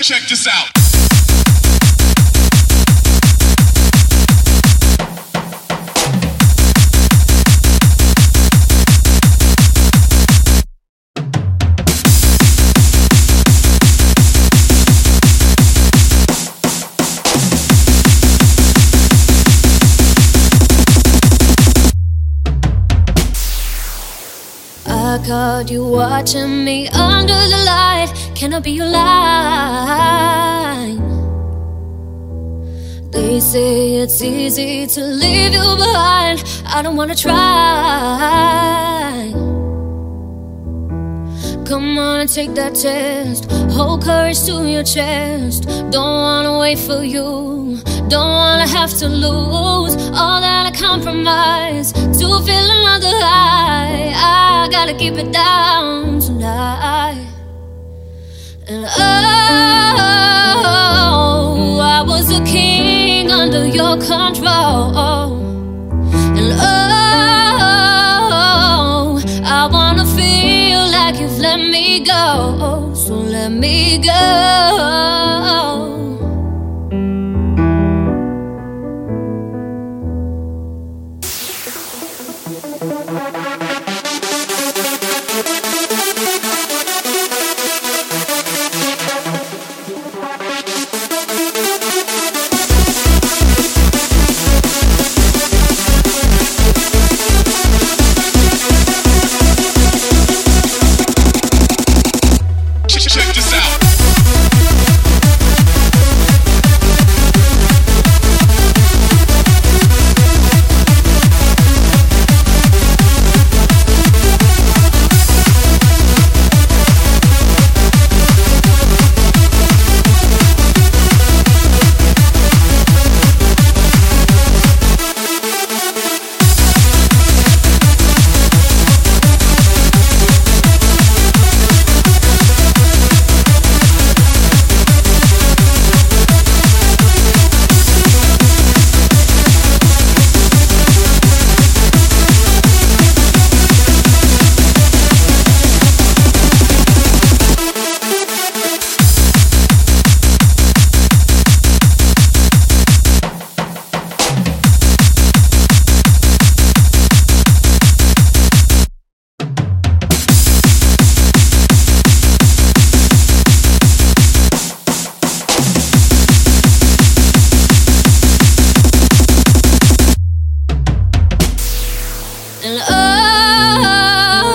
Check this out. I caught you watching me under the light. Can I be your line? They say it's easy to leave you behind. I don't wanna try. Come on take that test. Hold courage to your chest. Don't wanna wait for you. Don't wanna have to lose all that I compromise to feel another high. Gotta keep it down tonight. And oh, I was a king under your control. And oh, I wanna feel like you've let me go. So let me go. Check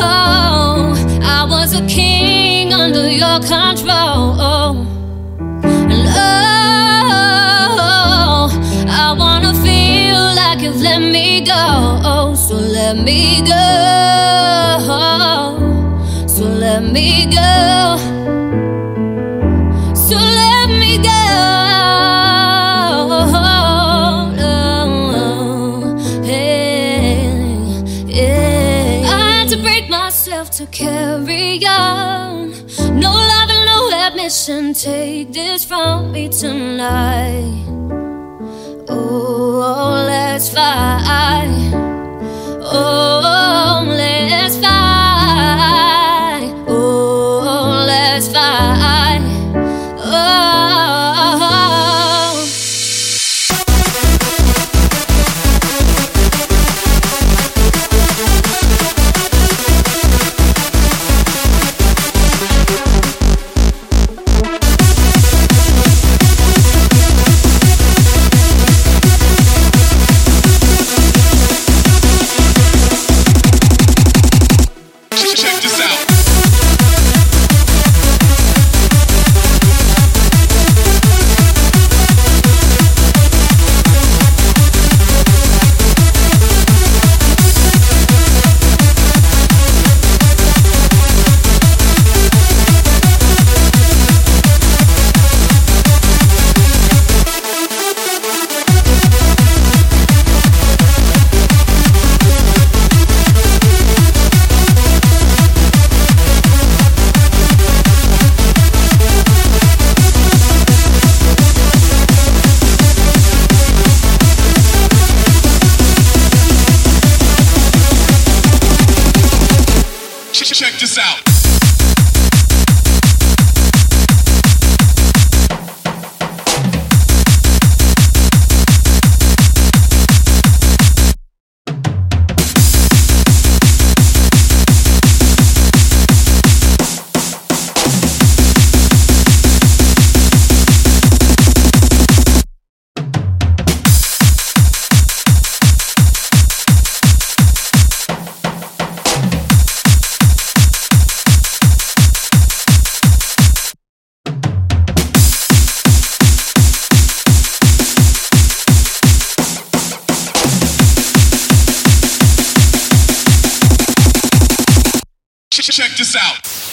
Oh, I was a king under your control. Oh, I wanna feel like you've let me go. So let me go. So let me go. To carry on. No love and no admission. Take this from me tonight. Oh, let's fight. Oh, Check this out. Check this out.